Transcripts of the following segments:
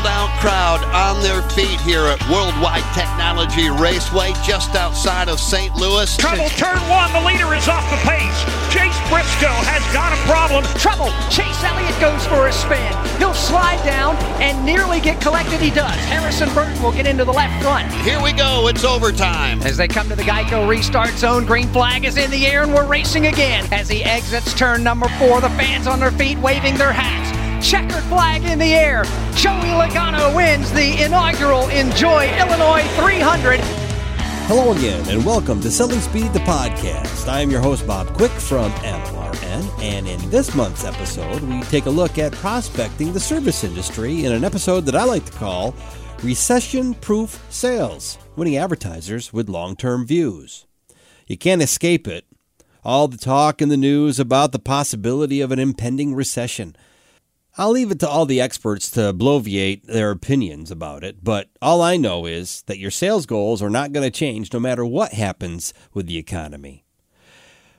sold out crowd on their feet here at Worldwide Technology Raceway just outside of St. Louis. Trouble, turn one. The leader is off the pace. Chase Briscoe has got a problem. Trouble. Chase Elliott goes for a spin. He'll slide down and nearly get collected. He does. Harrison Burton will get into the left front. Here we go. It's overtime. As they come to the Geico restart zone, green flag is in the air and we're racing again. As he exits turn number four, the fans on their feet waving their hats. Checkered flag in the air. Joey Logano wins the inaugural Enjoy Illinois 300. Hello again, and welcome to Selling Speed, the podcast. I am your host, Bob Quick from MRN, and in this month's episode, we take a look at prospecting the service industry in an episode that I like to call Recession Proof Sales Winning Advertisers with Long Term Views. You can't escape it. All the talk in the news about the possibility of an impending recession. I'll leave it to all the experts to bloviate their opinions about it, but all I know is that your sales goals are not going to change no matter what happens with the economy.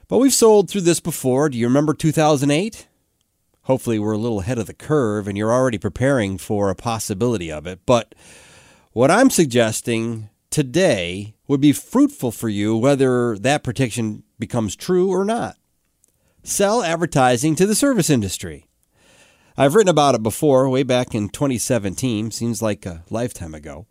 But we've sold through this before. Do you remember 2008? Hopefully, we're a little ahead of the curve and you're already preparing for a possibility of it. But what I'm suggesting today would be fruitful for you whether that prediction becomes true or not. Sell advertising to the service industry. I've written about it before, way back in 2017, seems like a lifetime ago.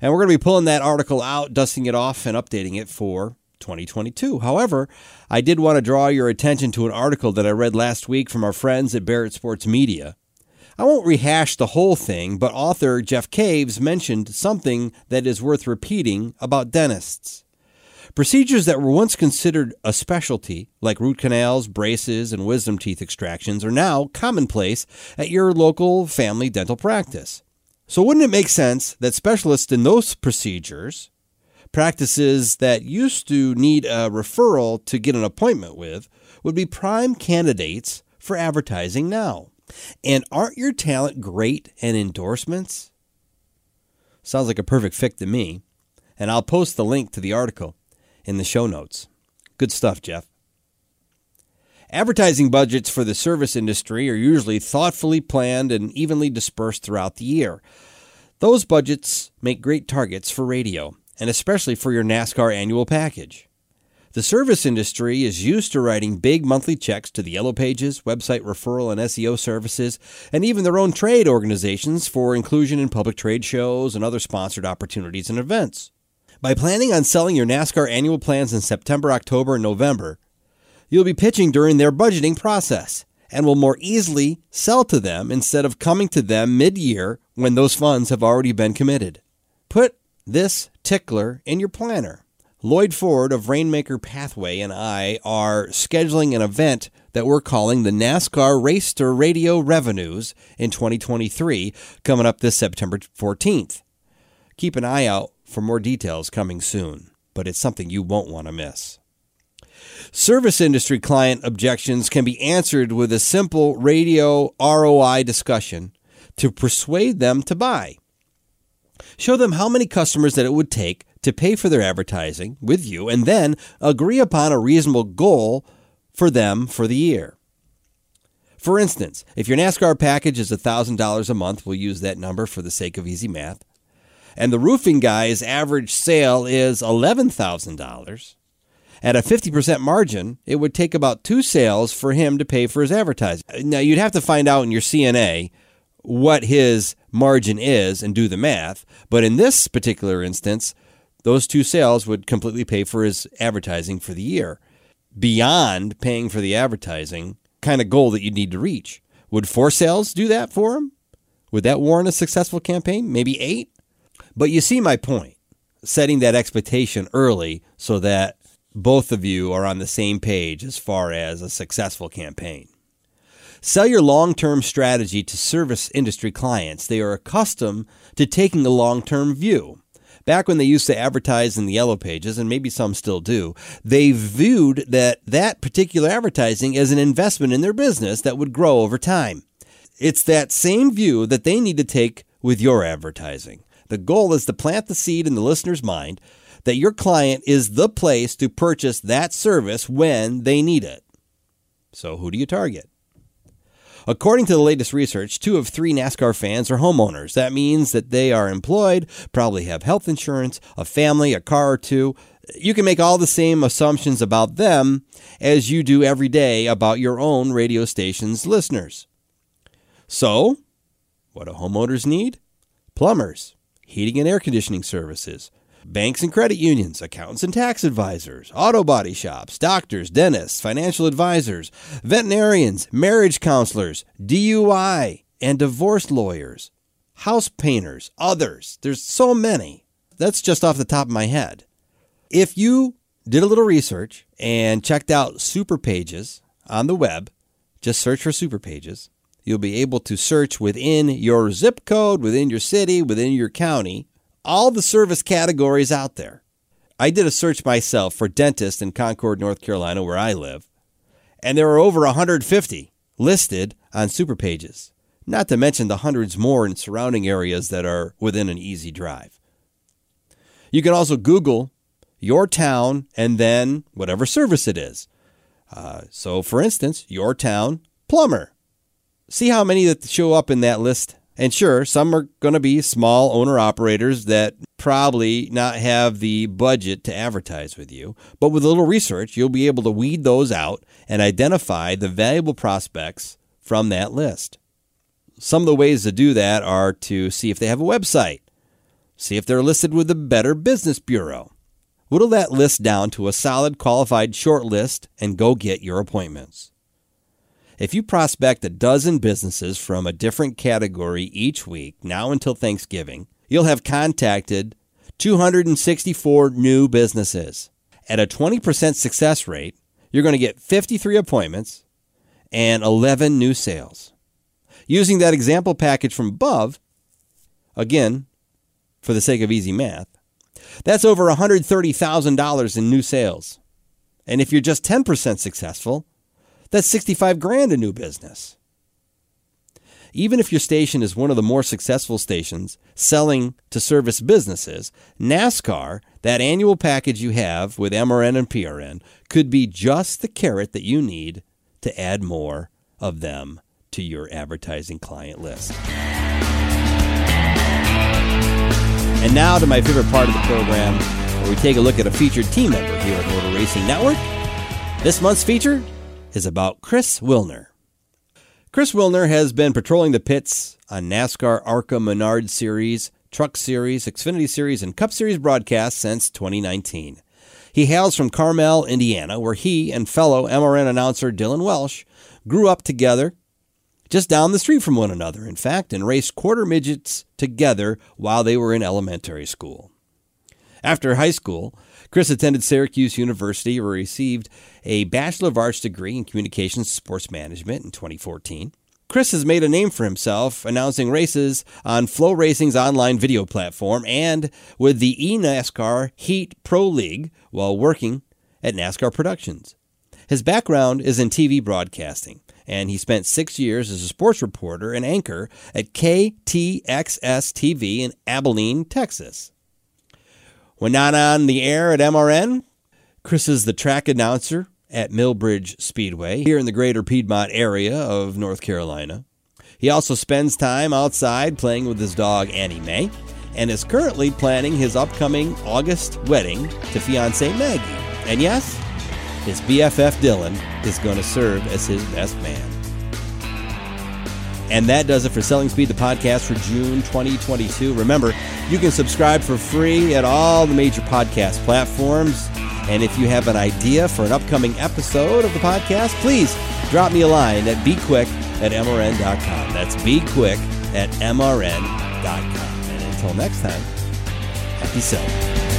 And we're going to be pulling that article out, dusting it off, and updating it for 2022. However, I did want to draw your attention to an article that I read last week from our friends at Barrett Sports Media. I won't rehash the whole thing, but author Jeff Caves mentioned something that is worth repeating about dentists. Procedures that were once considered a specialty, like root canals, braces, and wisdom teeth extractions, are now commonplace at your local family dental practice. So, wouldn't it make sense that specialists in those procedures, practices that used to need a referral to get an appointment with, would be prime candidates for advertising now? And aren't your talent great and endorsements? Sounds like a perfect fit to me. And I'll post the link to the article in the show notes. Good stuff, Jeff. Advertising budgets for the service industry are usually thoughtfully planned and evenly dispersed throughout the year. Those budgets make great targets for radio, and especially for your NASCAR annual package. The service industry is used to writing big monthly checks to the Yellow Pages, website referral and SEO services, and even their own trade organizations for inclusion in public trade shows and other sponsored opportunities and events. By planning on selling your NASCAR annual plans in September, October, and November, you'll be pitching during their budgeting process and will more easily sell to them instead of coming to them mid year when those funds have already been committed. Put this tickler in your planner. Loyd Ford of Rainmaker Pathway and I are scheduling an event that we're calling the NASCAR Race to Radio Revenues in 2023 coming up this September 14th. Keep an eye out for more details coming soon, but it's something you won't want to miss. Service industry client objections can be answered with a simple radio ROI discussion to persuade them to buy. Show them how many customers that it would take to pay for their advertising with you and then agree upon a reasonable goal for them for the year. For instance, if your NASCAR package is $1,000 a month, we'll use that number for the sake of easy math and the roofing guy's average sale is $11,000, at a 50% margin, it would take about two sales for him to pay for his advertising. Now, you'd have to find out in your CNA what his margin is and do the math. But in this particular instance, those two sales would completely pay for his advertising for the year. Beyond paying for the advertising, kind of goal that you'd need to reach. Would four sales do that for him? Would that warrant a successful campaign? Maybe eight? But you see my point, setting that expectation early so that both of you are on the same page as far as a successful campaign. Sell your long term strategy to service industry clients. They are accustomed to taking a long term view. Back when they used to advertise in the yellow pages, and maybe some still do, they viewed that that particular advertising as an investment in their business that would grow over time. It's that same view that they need to take with your advertising. The goal is to plant the seed in the listener's mind that your client is the place to purchase that service when they need it. So, who do you target? According to the latest research, two of three NASCAR fans are homeowners. That means that they are employed, probably have health insurance, a family, a car or two. You can make all the same assumptions about them as you do every day about your own radio station's listeners. So, what do homeowners need? Plumbers, heating and air conditioning services, banks and credit unions, accountants and tax advisors, auto body shops, doctors, dentists, financial advisors, veterinarians, marriage counselors, DUI and divorce lawyers, house painters, others. There's so many. That's just off the top of my head. If you did a little research and checked out super pages on the web, just search for super pages. You'll be able to search within your zip code, within your city, within your county, all the service categories out there. I did a search myself for dentist in Concord, North Carolina, where I live, and there are over 150 listed on super pages, not to mention the hundreds more in surrounding areas that are within an easy drive. You can also Google your town and then whatever service it is. Uh, so, for instance, your town plumber. See how many that show up in that list and sure, some are going to be small owner operators that probably not have the budget to advertise with you. But with a little research, you'll be able to weed those out and identify the valuable prospects from that list. Some of the ways to do that are to see if they have a website, see if they're listed with the Better Business Bureau. Whittle that list down to a solid qualified short list and go get your appointments. If you prospect a dozen businesses from a different category each week, now until Thanksgiving, you'll have contacted 264 new businesses. At a 20% success rate, you're going to get 53 appointments and 11 new sales. Using that example package from above, again, for the sake of easy math, that's over $130,000 in new sales. And if you're just 10% successful, that's 65 grand a new business. Even if your station is one of the more successful stations selling to service businesses, NASCAR, that annual package you have with MRN and PRN, could be just the carrot that you need to add more of them to your advertising client list. And now to my favorite part of the program, where we take a look at a featured team member here at Motor Racing Network. This month's feature is about Chris Wilner. Chris Wilner has been patrolling the pits on NASCAR ARCA Menard Series, Truck Series, Xfinity Series, and Cup Series broadcasts since 2019. He hails from Carmel, Indiana, where he and fellow MRN announcer Dillon Welch grew up together just down the street from one another, in fact, and raced quarter midgets together while they were in elementary school. After high school, Chris attended Syracuse University where he received a Bachelor of Arts degree in Communications and Sports Management in 2014. Chris has made a name for himself announcing races on FloRacing's online video platform and with the eNASCAR Heat Pro League while working at NASCAR Productions. His background is in TV broadcasting, and he spent six years as a sports reporter and anchor at KTXS TV in Abilene, Texas. When not on the air at MRN, Chris is the track announcer at Millbridge Speedway here in the greater Piedmont area of North Carolina. He also spends time outside playing with his dog Annie Mae and is currently planning his upcoming August wedding to fiancee Maggie. And yes, his BFF Dillon is going to serve as his best man. And that does it for Selling Speed, the podcast for June 2022. Remember, you can subscribe for free at all the major podcast platforms. And if you have an idea for an upcoming episode of the podcast, please drop me a line at bequick at mrn.com. That's bequick at mrn.com. And until next time, happy selling.